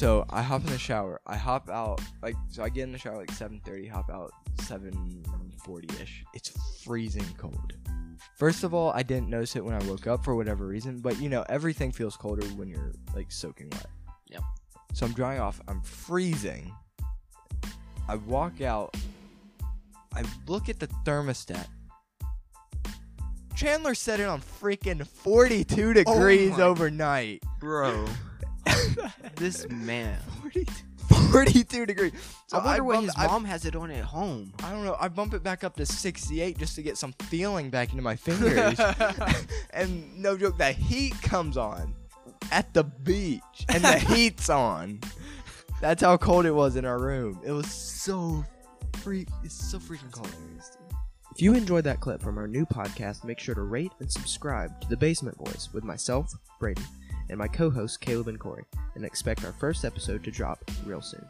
So I hop in the shower. I hop out like so. I get in the shower like seven thirty. Hop out seven forty ish. It's freezing cold. First of all, I didn't notice it when I woke up for whatever reason, but you know everything feels colder when you're like soaking wet. Yep. So I'm drying off. I'm freezing. I walk out. I look at the thermostat. Chandler set it on freaking 42 degrees my- overnight. Bro, this man. 42, 42 degrees. So I wonder what bumped- his I- mom has it on at home. I don't know. I bump it back up to 68 just to get some feeling back into my fingers. and no joke, the heat comes on at the beach, and the heat's on. That's how cold it was in our room. It was so freak. It's so freaking cold. If you enjoyed that clip from our new podcast, make sure to rate and subscribe to The Basement Boys with myself, Braden, and my co hosts, Caleb and Corey, and expect our first episode to drop real soon.